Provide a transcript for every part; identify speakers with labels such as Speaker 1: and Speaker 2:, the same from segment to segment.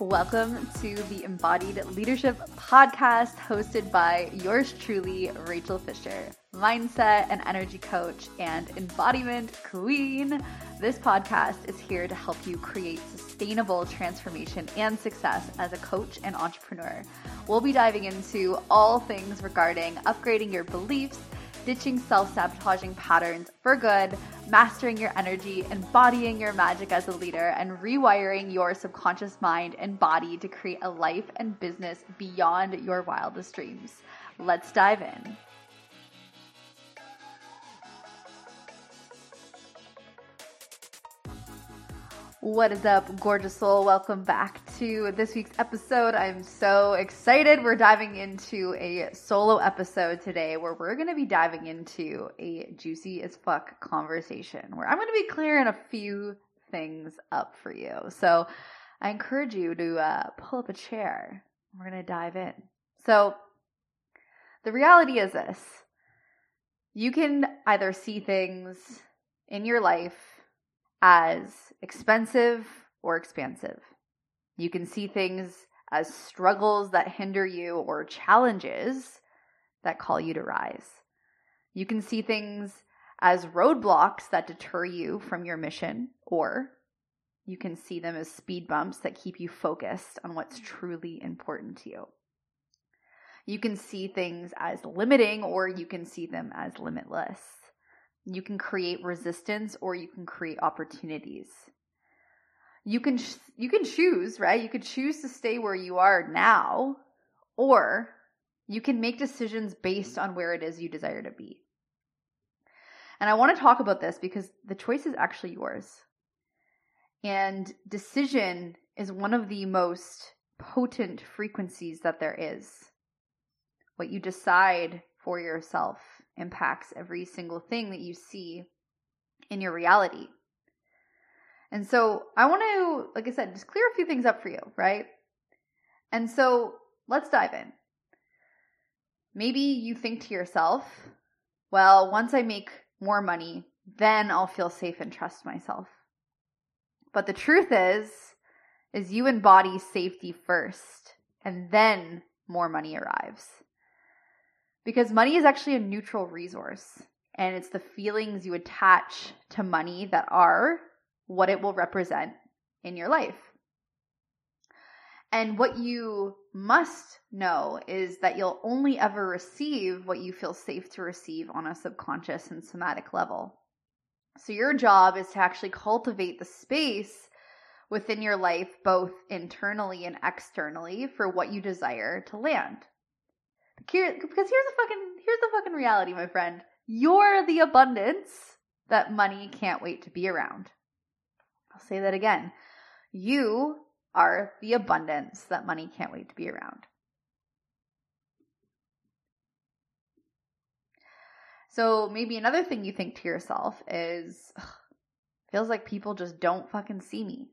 Speaker 1: Welcome to the Embodied Leadership Podcast, hosted by yours truly, Rachael Fisher, mindset and energy coach and embodiment queen. This podcast is here to help you create sustainable transformation and success as a coach and entrepreneur. We'll be diving into all things regarding upgrading your beliefs ditching self sabotaging patterns for good, mastering your energy, embodying your magic as a leader, and rewiring your subconscious mind and body to create a life and business beyond your wildest dreams. Let's dive in. What is up, gorgeous soul? Welcome back to this week's episode. I'm so excited. We're diving into a solo episode today where we're going to be diving into a juicy as fuck conversation where I'm going to be clearing a few things up for you. So I encourage you to uh, pull up a chair. We're going to dive in. So the reality is this you can either see things in your life as expensive or expansive. You can see things as struggles that hinder you or challenges that call you to rise. You can see things as roadblocks that deter you from your mission, or you can see them as speed bumps that keep you focused on what's truly important to you. You can see things as limiting, or you can see them as limitless. You can create resistance or you can create opportunities. You can you can choose, right? You could choose to stay where you are now or you can make decisions based on where it is you desire to be. And I want to talk about this because the choice is actually yours. And decision is one of the most potent frequencies that there is. What you decide for yourself impacts every single thing that you see in your reality. And so I want to, like I said, just clear a few things up for you, right? And so let's dive in. Maybe you think to yourself, well, once I make more money, then I'll feel safe and trust myself. But the truth is, is you embody safety first and then more money arrives because money is actually a neutral resource and it's the feelings you attach to money that are what it will represent in your life. And what you must know is that you'll only ever receive what you feel safe to receive on a subconscious and somatic level. So, your job is to actually cultivate the space within your life, both internally and externally, for what you desire to land. Because here's the fucking here's the fucking reality, my friend. You're the abundance that money can't wait to be around. I'll say that again. You are the abundance that money can't wait to be around. So maybe another thing you think to yourself is feels like people just don't fucking see me.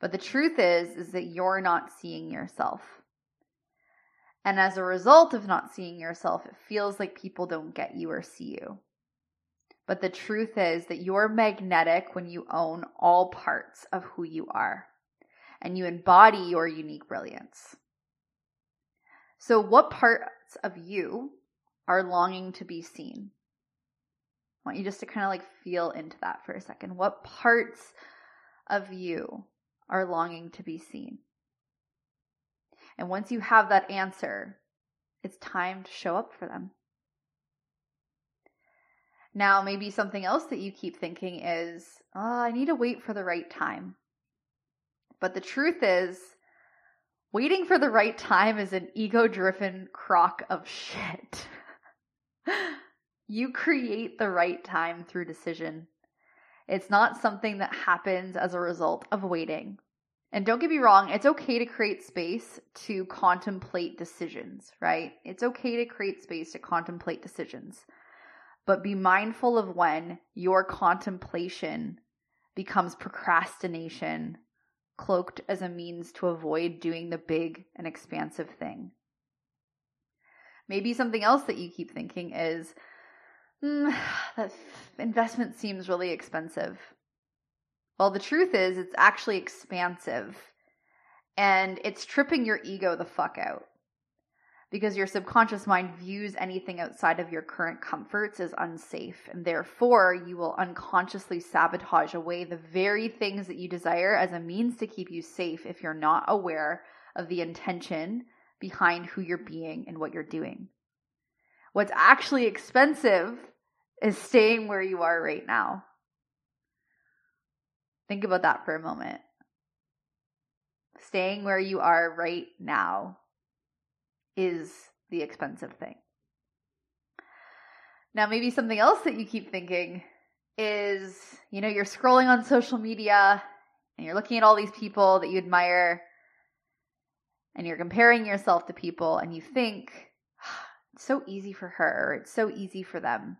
Speaker 1: But the truth is is that you're not seeing yourself. And as a result of not seeing yourself, it feels like people don't get you or see you. But the truth is that you're magnetic when you own all parts of who you are and you embody your unique brilliance. So, what parts of you are longing to be seen? I want you just to kind of like feel into that for a second. What parts of you are longing to be seen? And once you have that answer, it's time to show up for them. Now, maybe something else that you keep thinking is, oh, I need to wait for the right time. But the truth is, waiting for the right time is an ego driven crock of shit. you create the right time through decision. It's not something that happens as a result of waiting. And don't get me wrong, it's okay to create space to contemplate decisions, right? It's okay to create space to contemplate decisions. But be mindful of when your contemplation becomes procrastination, cloaked as a means to avoid doing the big and expansive thing. Maybe something else that you keep thinking is mm, that investment seems really expensive. Well, the truth is, it's actually expansive. And it's tripping your ego the fuck out because your subconscious mind views anything outside of your current comforts as unsafe, and therefore you will unconsciously sabotage away the very things that you desire as a means to keep you safe if you're not aware of the intention behind who you're being and what you're doing. What's actually expensive is staying where you are right now. Think about that for a moment. Staying where you are right now is the expensive thing. Now, maybe something else that you keep thinking is you know, you're scrolling on social media and you're looking at all these people that you admire and you're comparing yourself to people and you think, ah, it's so easy for her, it's so easy for them.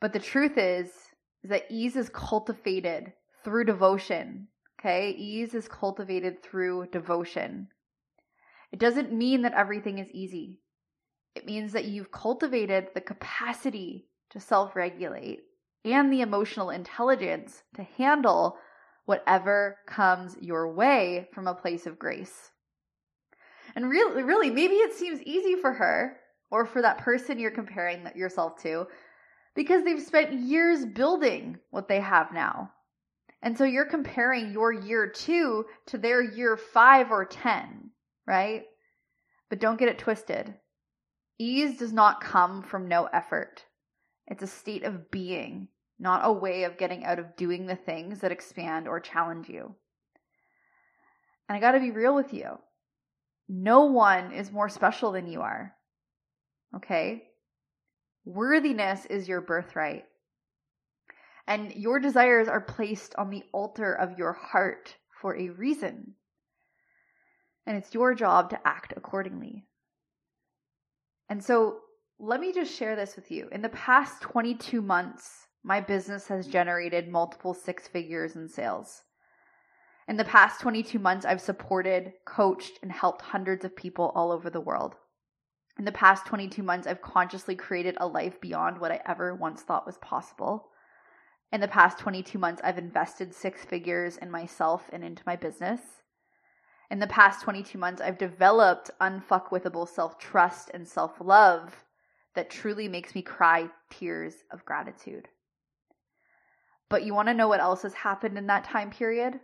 Speaker 1: But the truth is, is that ease is cultivated through devotion. Okay. Ease is cultivated through devotion. It doesn't mean that everything is easy. It means that you've cultivated the capacity to self regulate and the emotional intelligence to handle whatever comes your way from a place of grace. And really, really, maybe it seems easy for her or for that person you're comparing yourself to because they've spent years building what they have now. And so you're comparing your year two to their year five or 10 right? But don't get it twisted. Ease does not come from no effort. It's a state of being, not a way of getting out of doing the things that expand or challenge you. And I got to be real with you. No one is more special than you are. Okay? Worthiness is your birthright. And your desires are placed on the altar of your heart for a reason and it's your job to act accordingly. And so let me just share this with you. In the past 22 months, my business has generated multiple six figures in sales. In the past 22 months, I've supported, coached, and helped hundreds of people all over the world. In the past 22 months, I've consciously created a life beyond what I ever once thought was possible. In the past 22 months, I've invested six figures in myself and into my business in the past 22 months, I've developed unfuckwithable self trust and self love that truly makes me cry tears of gratitude. But you want to know what else has happened in that time period?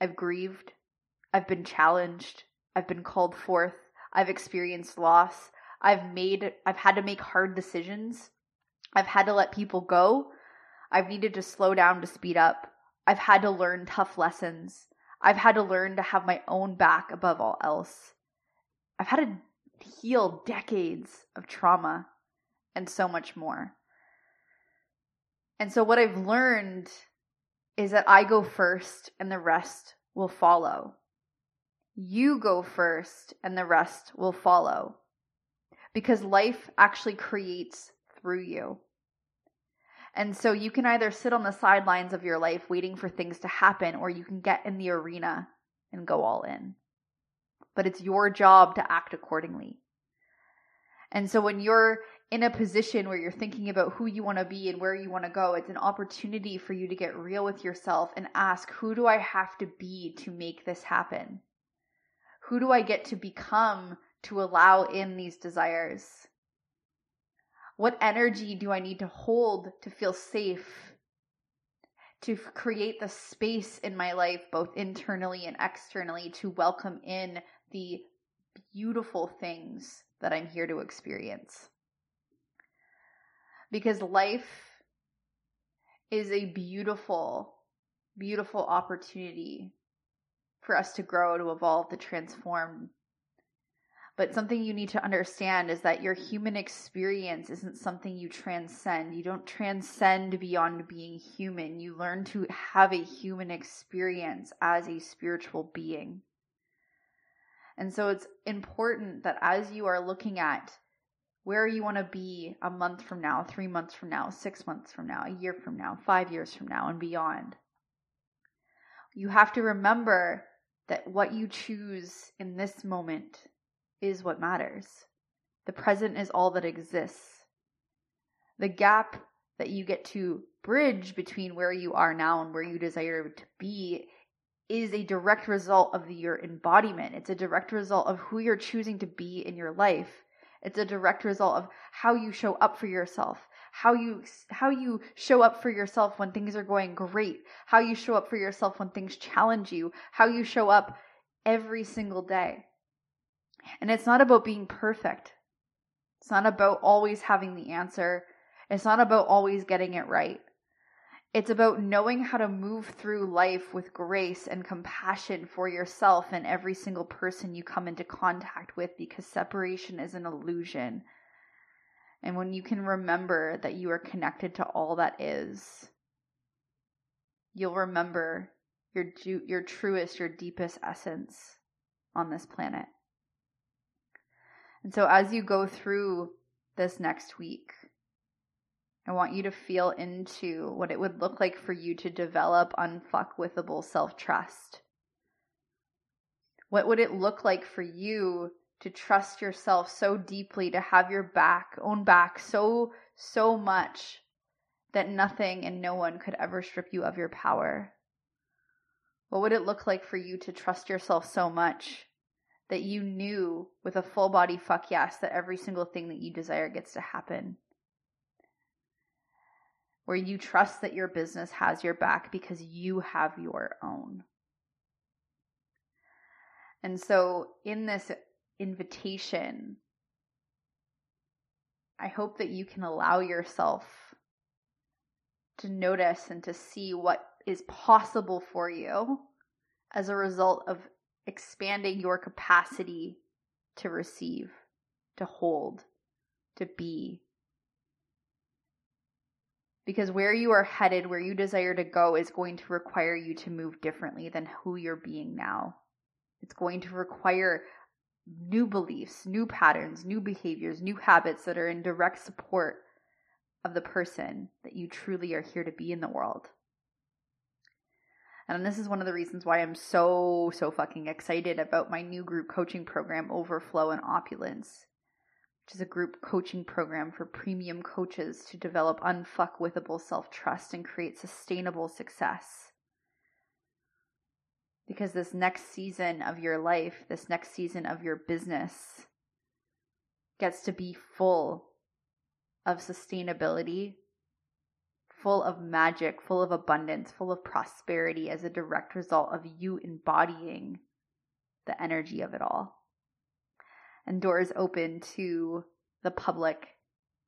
Speaker 1: I've grieved. I've been challenged. I've been called forth. I've experienced loss. I've made, I've had to make hard decisions. I've had to let people go. I've needed to slow down to speed up. I've had to learn tough lessons. I've had to learn to have my own back above all else. I've had to heal decades of trauma and so much more. And so, what I've learned is that I go first and the rest will follow. You go first and the rest will follow. Because life actually creates through you. And so you can either sit on the sidelines of your life waiting for things to happen, or you can get in the arena and go all in. But it's your job to act accordingly. And so when you're in a position where you're thinking about who you want to be and where you want to go, it's an opportunity for you to get real with yourself and ask, who do I have to be to make this happen? Who do I get to become to allow in these desires? What energy do I need to hold to feel safe? To create the space in my life, both internally and externally, to welcome in the beautiful things that I'm here to experience. Because life is a beautiful, beautiful opportunity for us to grow, to evolve, to transform, but something you need to understand is that your human experience isn't something you transcend. You don't transcend beyond being human. You learn to have a human experience as a spiritual being. And so it's important that as you are looking at where you want to be a month from now, three months from now, six months from now, a year from now, five years from now, and beyond, you have to remember that what you choose in this moment is what matters. The present is all that exists. The gap that you get to bridge between where you are now and where you desire to be is a direct result of your embodiment. It's a direct result of who you're choosing to be in your life. It's a direct result of how you show up for yourself, how you how you show up for yourself when things are going great, how you show up for yourself when things challenge you, how you show up every single day. And it's not about being perfect. It's not about always having the answer. It's not about always getting it right. It's about knowing how to move through life with grace and compassion for yourself and every single person you come into contact with because separation is an illusion. And when you can remember that you are connected to all that is, you'll remember your your truest, your deepest essence on this planet. And so as you go through this next week, I want you to feel into what it would look like for you to develop unfuckwithable self trust. What would it look like for you to trust yourself so deeply, to have your back, own back so, so much that nothing and no one could ever strip you of your power? What would it look like for you to trust yourself so much that you knew with a full body fuck yes that every single thing that you desire gets to happen? where you trust that your business has your back because you have your own. And so, in this invitation, I hope that you can allow yourself to notice and to see what is possible for you as a result of expanding your capacity to receive, to hold, to be, because where you are headed, where you desire to go, is going to require you to move differently than who you're being now. It's going to require new beliefs, new patterns, new behaviors, new habits that are in direct support of the person that you truly are here to be in the world. And this is one of the reasons why I'm so, so fucking excited about my new group coaching program, Overflow and Opulence which is a group coaching program for premium coaches to develop unfuckwithable self trust and create sustainable success. Because this next season of your life, this next season of your business, gets to be full of sustainability, full of magic, full of abundance, full of prosperity as a direct result of you embodying the energy of it all and doors open to the public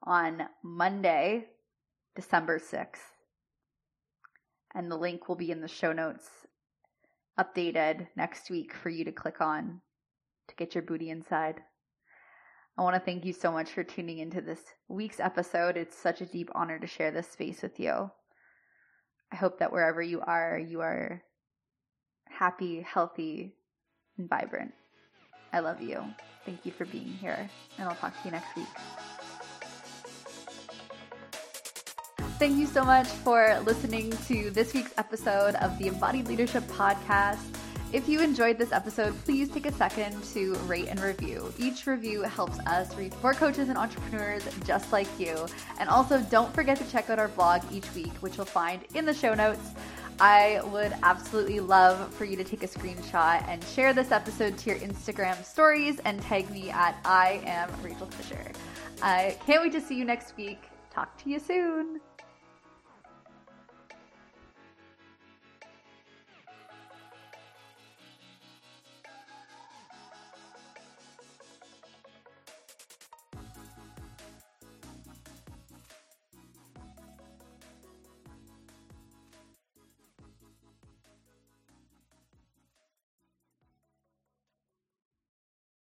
Speaker 1: on Monday, December 6th. And the link will be in the show notes updated next week for you to click on to get your booty inside. I want to thank you so much for tuning into this week's episode. It's such a deep honor to share this space with you. I hope that wherever you are, you are happy, healthy, and vibrant. I love you. Thank you for being here, and I'll talk to you next week. Thank you so much for listening to this week's episode of the Embodied Leadership Podcast. If you enjoyed this episode, please take a second to rate and review. Each review helps us reach more coaches and entrepreneurs just like you. And also, don't forget to check out our blog each week, which you'll find in the show notes. I would absolutely love for you to take a screenshot and share this episode to your Instagram stories and tag me at I am Rachael Fisher. I can't wait to see you next week. Talk to you soon.